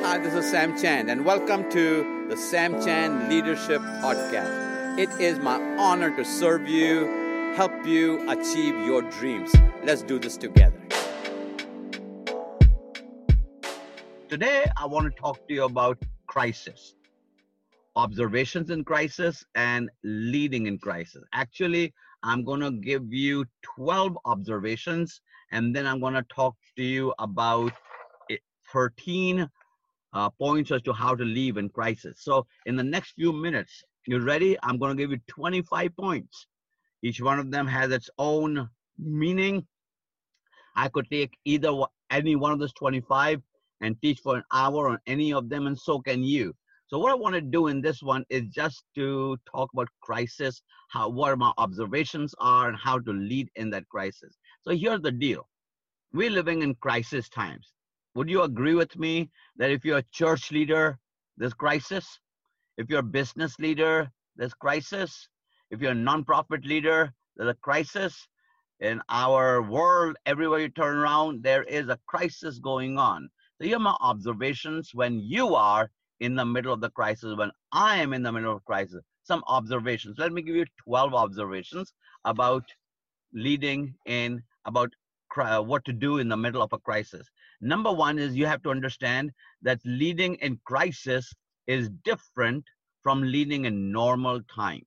Hi, this is Sam Chand, and welcome to the Sam Chand Leadership Podcast. It is my honor to serve you, help you achieve your dreams. Let's do this together. Today, I want to talk to you about crisis, observations in crisis, and leading in crisis. Actually, I'm going to give you 12 observations, and then I'm going to talk to you about 13 uh, points as to how to leave in crisis. So, in the next few minutes, you ready? I'm going to give you 25 points. Each one of them has its own meaning. I could take either any one of those 25 and teach for an hour on any of them, and so can you. So what I want to do in this one is just to talk about crisis, how what my observations are, and how to lead in that crisis. So here's the deal: we're living in crisis times. Would you agree with me that if you're a church leader, there's crisis? If you're a business leader, there's crisis. If you're a nonprofit leader, there's a crisis. In our world, everywhere you turn around, there is a crisis going on. So here are my observations when you are in the middle of the crisis, when I am in the middle of crisis. Some observations. Let me give you 12 observations about leading in, about what to do in the middle of a crisis. Number one is you have to understand that leading in crisis is different from leading in normal times.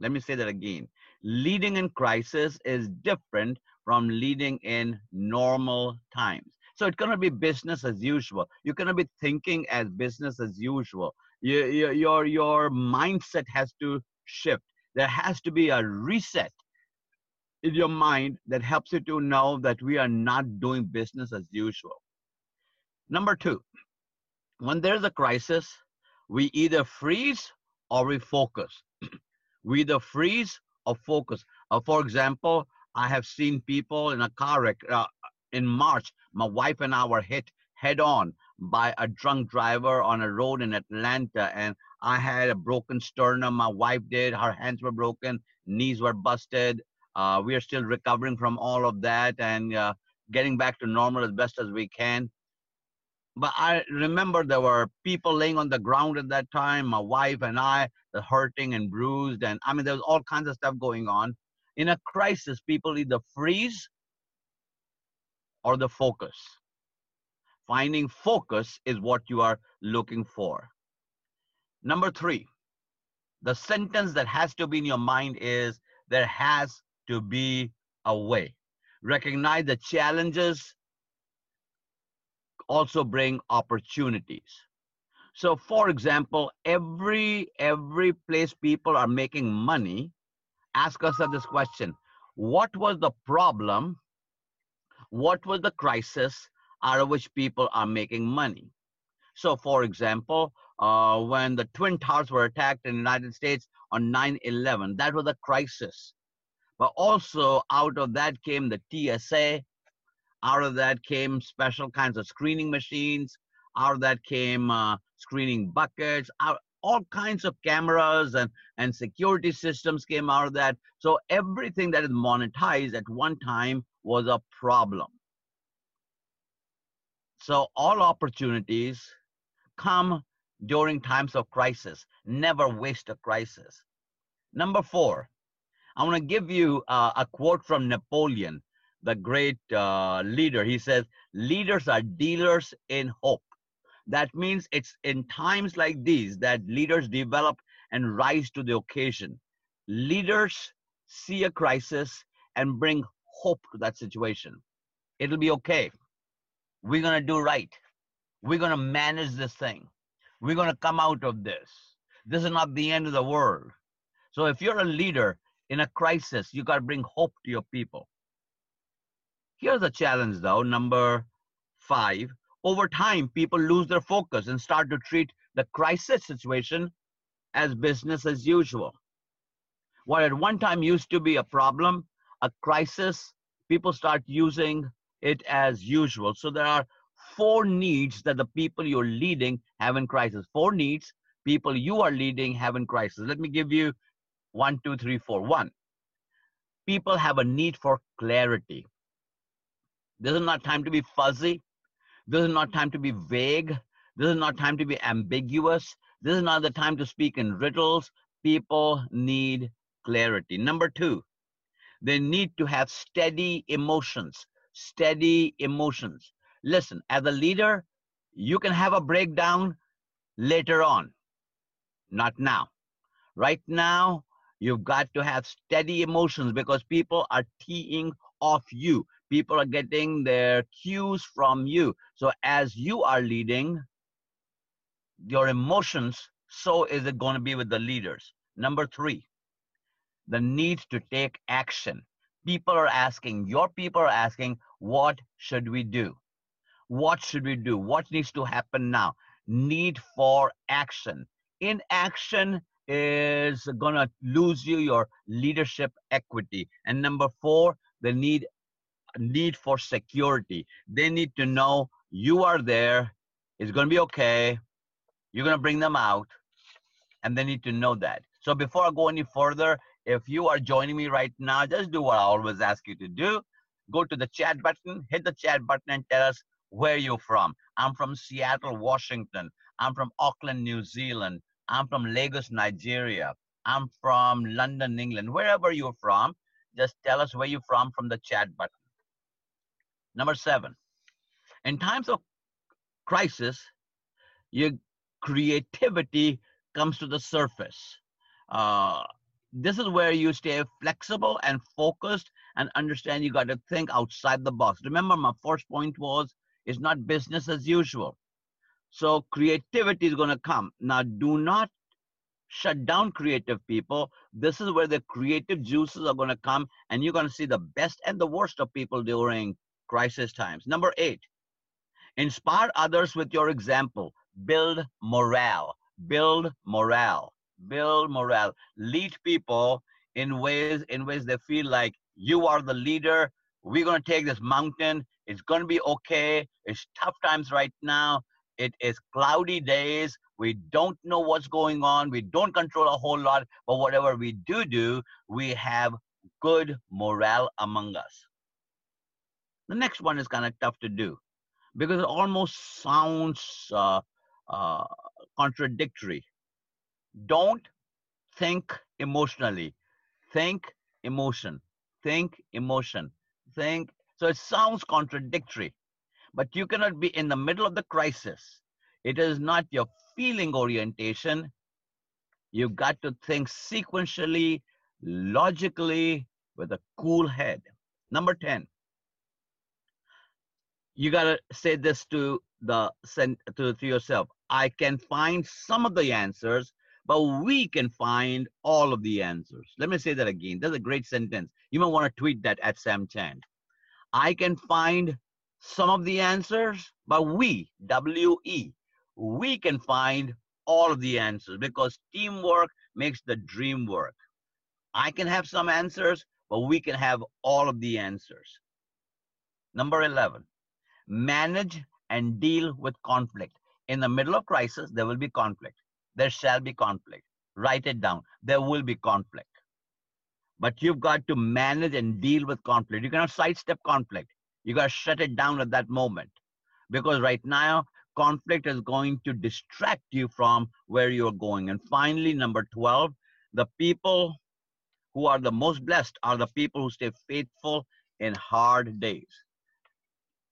Let me say that again. Leading in crisis is different from leading in normal times. So it's going to be business as usual. Going to be thinking as business as usual. You, you, your, your mindset has to shift. There has to be a reset in your mind that helps you to know that we are not doing business as usual. Number two, when there's a crisis, we either freeze or we focus. we either freeze or focus. Uh, for example, I have seen people in a car wreck uh, in March. My wife and I were hit head on by a drunk driver on a road in Atlanta, and I had a broken sternum. My wife did. Her hands were broken, knees were busted. Uh, we are still recovering from all of that and uh, getting back to normal as best as we can. But I remember there were people laying on the ground at that time, my wife and I, hurting and bruised. And I mean, there was all kinds of stuff going on. In a crisis, people either freeze or the focus. Finding focus is what you are looking for. Number three, the sentence that has to be in your mind is there has to be a way. Recognize the challenges also bring opportunities. So for example, every every place people are making money, ask us this question. What was the problem what was the crisis out of which people are making money. So, for example, uh, when the Twin Towers were attacked in the United States on 9 11, that was a crisis. But also, out of that came the TSA, out of that came special kinds of screening machines, out of that came uh, screening buckets, out, all kinds of cameras and, and security systems came out of that. So, everything that is monetized at one time was a problem. So all opportunities come during times of crisis. Never waste a crisis. Number four, I want to give you uh, a quote from Napoleon, the great uh, leader. He says, leaders are dealers in hope. That means it's in times like these that leaders develop and rise to the occasion. Leaders see a crisis and bring hope to that situation. It'll be okay. We're going to do right. We're going to manage this thing. We're going to come out of this. This is not the end of the world. So if you're a leader in a crisis, you got to bring hope to your people. Here's a challenge though, number five. Over time, people lose their focus and start to treat the crisis situation as business as usual. What at one time used to be a problem a crisis, people start using it as usual. So there are four needs that the people you're leading have in crisis. Four needs people you are leading have in crisis. Let me give you one, two, three, four. One, people have a need for clarity. This is not time to be fuzzy. This is not time to be vague. This is not time to be ambiguous. This is not the time to speak in riddles. People need clarity. Number two, they need to have steady emotions. Steady emotions. Listen, as a leader, you can have a breakdown later on, not now. Right now, you've got to have steady emotions because people are teeing off you. People are getting their cues from you. So as you are leading, your emotions, so is it going to be with the leaders. Number three, the need to take action. People are asking, your people are asking, what should we do? What should we do? What needs to happen now? Need for action. Inaction is going to lose you your leadership equity. And number four, the need need for security. They need to know you are there. It's going to be okay. You're going to bring them out. And they need to know that. So before I go any further, if you are joining me right now, just do what I always ask you to do. Go to the chat button, hit the chat button, and tell us where you're from. I'm from Seattle, Washington. I'm from Auckland, New Zealand. I'm from Lagos, Nigeria. I'm from London, England. Wherever you're from, just tell us where you're from from the chat button. Number seven, in times of crisis, your creativity comes to the surface. Uh, this is where you stay flexible and focused and understand you got to think outside the box. Remember, my first point was it's not business as usual. So creativity is going to come. Now, do not shut down creative people. This is where the creative juices are going to come, and you're going to see the best and the worst of people during crisis times. Number eight, inspire others with your example. Build morale. Build morale build morale, lead people in ways in ways they feel like you are the leader. We're going to take this mountain. It's going to be okay. It's tough times right now. It is cloudy days. We don't know what's going on. We don't control a whole lot, but whatever we do do, we have good morale among us. The next one is kind of tough to do because it almost sounds uh, uh, contradictory. Don't think emotionally. Think emotion. Think emotion. Think. So it sounds contradictory, but you cannot be in the middle of the crisis. It is not your feeling orientation. You've got to think sequentially, logically, with a cool head. Number 10. You got to say this to the to, to yourself. I can find some of the answers, but we can find all of the answers. Let me say that again. That's a great sentence. You might want to tweet that at Sam Chand. I can find some of the answers, but we, W E, we can find all of the answers because teamwork makes the dream work. I can have some answers, but we can have all of the answers. Number 11, manage and deal with conflict. In the middle of crisis, there will be conflict there shall be conflict. Write it down. There will be conflict. But you've got to manage and deal with conflict. You cannot sidestep conflict. You got to shut it down at that moment. Because right now, conflict is going to distract you from where you're going. And finally, number 12, the people who are the most blessed are the people who stay faithful in hard days.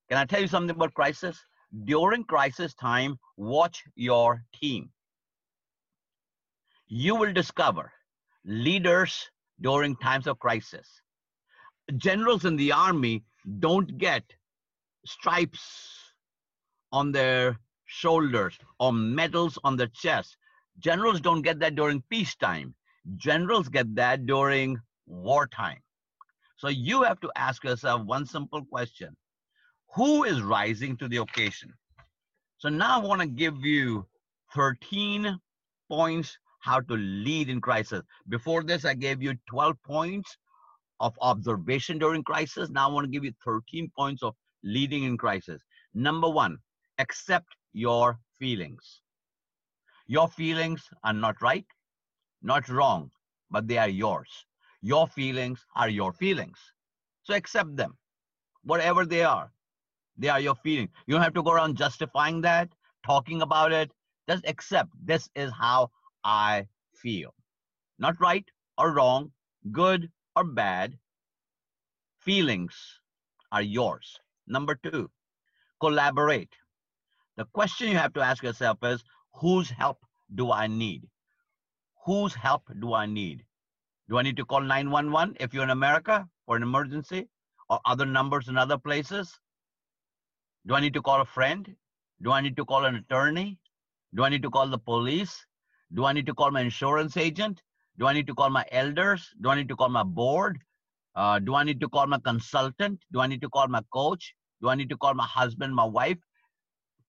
Can I tell you something about crisis? During crisis time, watch your team you will discover leaders during times of crisis. Generals in the army don't get stripes on their shoulders or medals on their chest. Generals don't get that during peacetime. Generals get that during wartime. So you have to ask yourself one simple question Who is rising to the occasion? So now I want to give you 13 points how to lead in crisis. Before this, I gave you 12 points of observation during crisis. Now I want to give you 13 points of leading in crisis. Number one, accept your feelings. Your feelings are not right, not wrong, but they are yours. Your feelings are your feelings. So accept them, whatever they are. They are your feelings. You don't have to go around justifying that. talking about it. Just accept this is how I feel. Not right or wrong, good or bad. Feelings are yours. Number two, collaborate. The question you have to ask yourself is whose help do I need? Whose help do I need? Do I need to call 911 if you're in America for an emergency or other numbers in other places? Do I need to call a friend? Do I need to call an attorney? Do I need to call the police? Do I need to call my insurance agent? Do I need to call my elders? Do I need to call my board? Uh, do I need to call my consultant? Do I need to call my coach? Do I need to call my husband, my wife?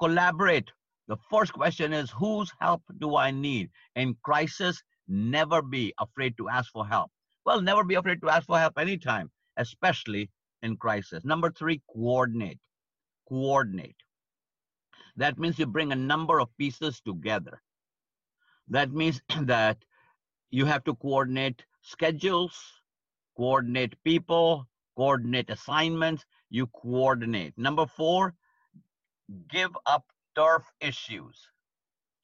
Collaborate. The first question is whose help do I need? In crisis, never be afraid to ask for help. Well, never be afraid to ask for help anytime, especially in crisis. Number three, coordinate. Coordinate. That means you bring a number of pieces together. That means that you have to coordinate schedules, coordinate people, coordinate assignments, you coordinate. Number four, give up turf issues,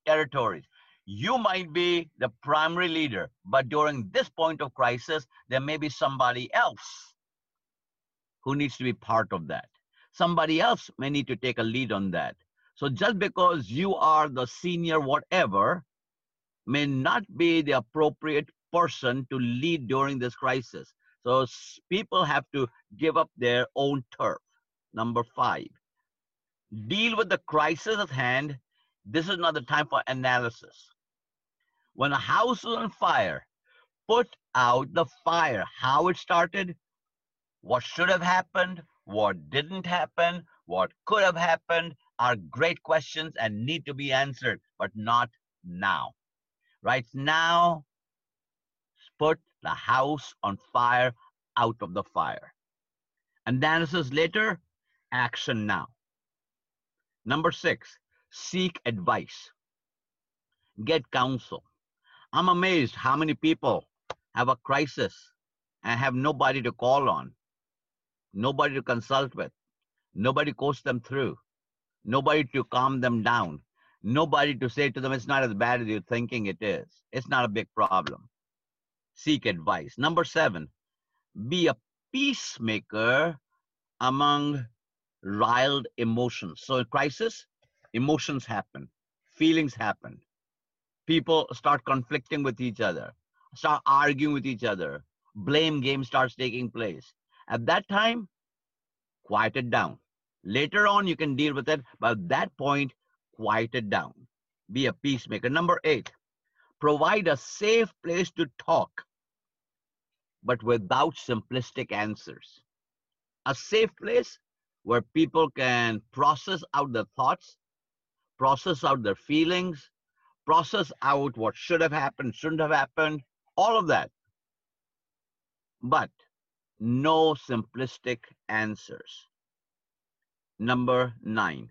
territories. You might be the primary leader, but during this point of crisis, there may be somebody else who needs to be part of that. Somebody else may need to take a lead on that. So just because you are the senior whatever may not be the appropriate person to lead during this crisis. So people have to give up their own turf. Number five, deal with the crisis at hand. This is not the time for analysis. When a house is on fire, put out the fire. How it started, what should have happened, what didn't happen, what could have happened are great questions and need to be answered, but not now. Right now, put the house on fire out of the fire. and then says later, action now. Number six, seek advice. Get counsel. I'm amazed how many people have a crisis and have nobody to call on, nobody to consult with, nobody coach them through, nobody to calm them down, nobody to say to them, it's not as bad as you're thinking it is. It's not a big problem seek advice. Number seven, be a peacemaker among riled emotions. So in crisis, emotions happen, feelings happen. People start conflicting with each other, start arguing with each other. Blame game starts taking place. At that time, quiet it down. Later on, you can deal with it, but at that point, quiet it down. Be a peacemaker. Number eight, provide a safe place to talk but without simplistic answers. A safe place where people can process out their thoughts, process out their feelings, process out what should have happened, shouldn't have happened, all of that. But no simplistic answers. Number nine,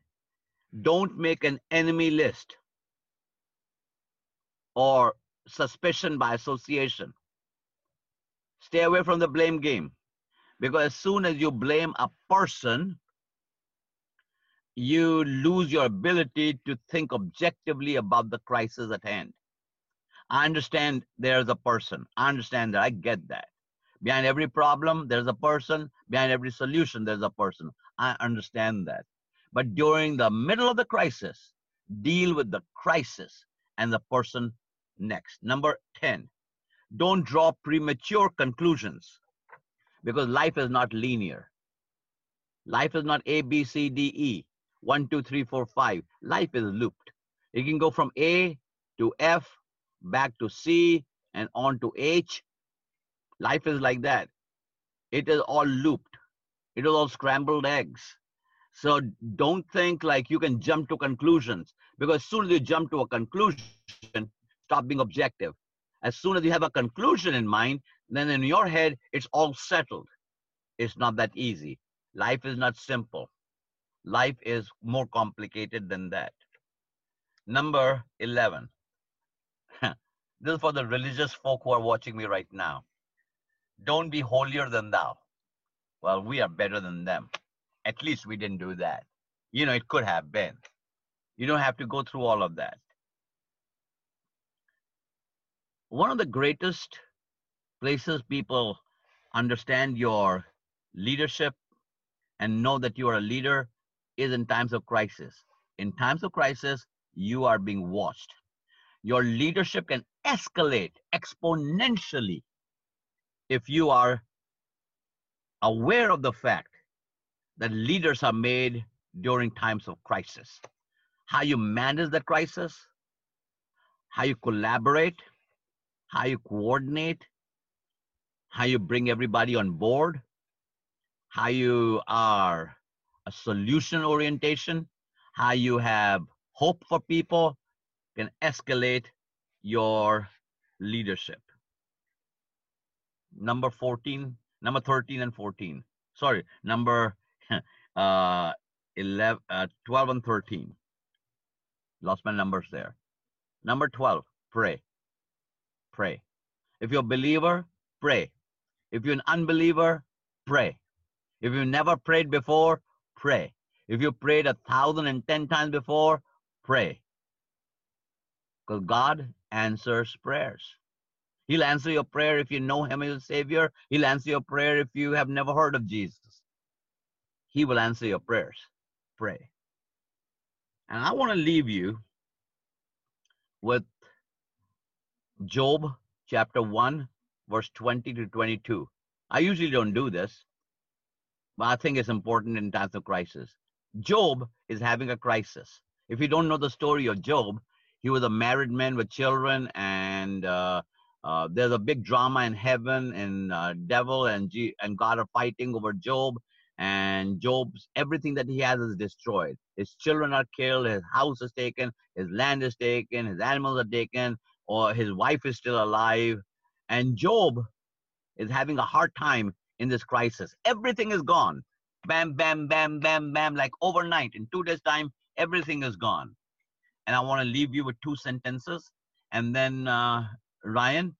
don't make an enemy list or suspicion by association. Stay away from the blame game. Because as soon as you blame a person, you lose your ability to think objectively about the crisis at hand. I understand there's a person. I understand that. I get that. Behind every problem, there's a person. Behind every solution, there's a person. I understand that. But during the middle of the crisis, deal with the crisis and the person next. Number 10, don't draw premature conclusions because life is not linear. Life is not A, B, C, D, E, one, two, three, four, five. Life is looped. You can go from A to F, back to C, and on to H. Life is like that. It is all looped. It is all scrambled eggs. So don't think like you can jump to conclusions because as soon as you jump to a conclusion, stop being objective as soon as you have a conclusion in mind, then in your head, it's all settled. It's not that easy. Life is not simple. Life is more complicated than that. Number 11. this is for the religious folk who are watching me right now. Don't be holier than thou. Well, we are better than them. At least we didn't do that. You know, it could have been. You don't have to go through all of that. One of the greatest places people understand your leadership and know that you are a leader is in times of crisis. In times of crisis, you are being watched. Your leadership can escalate exponentially if you are aware of the fact that leaders are made during times of crisis. How you manage the crisis, how you collaborate, how you coordinate, how you bring everybody on board, how you are a solution orientation, how you have hope for people can escalate your leadership. Number 14, number 13 and 14. Sorry, number uh, 11, uh, 12 and 13. Lost my numbers there. Number 12, pray. Pray. If you're a believer, pray. If you're an unbeliever, pray. If you've never prayed before, pray. If you prayed a thousand and ten times before, pray. Because God answers prayers. He'll answer your prayer if you know Him as a Savior. He'll answer your prayer if you have never heard of Jesus. He will answer your prayers. Pray. And I want to leave you with Job chapter 1, verse 20 to 22. I usually don't do this, but I think it's important in times of crisis. Job is having a crisis. If you don't know the story of Job, he was a married man with children, and uh, uh, there's a big drama in heaven, and uh, devil and G- and God are fighting over Job, and Job's everything that he has is destroyed. His children are killed, his house is taken, his land is taken, his animals are taken, or his wife is still alive, and Job is having a hard time in this crisis. Everything is gone. Bam, bam, bam, bam, bam, like overnight. In two days' time, everything is gone. And I want to leave you with two sentences. And then, uh, Ryan,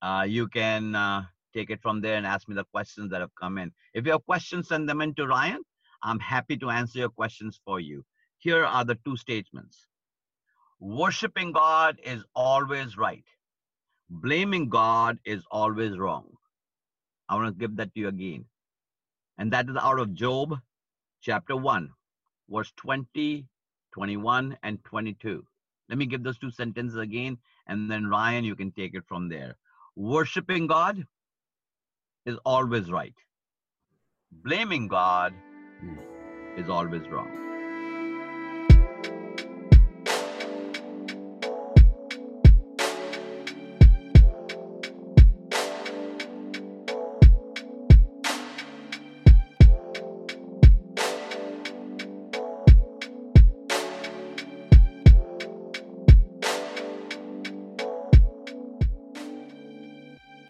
uh, you can uh, take it from there and ask me the questions that have come in. If you have questions, send them in to Ryan. I'm happy to answer your questions for you. Here are the two statements Worshipping God is always right, blaming God is always wrong. I want to give that to you again. And that is out of Job chapter 1, verse 20, 21, and 22. Let me give those two sentences again, and then Ryan, you can take it from there. Worshipping God is always right. Blaming God is always wrong.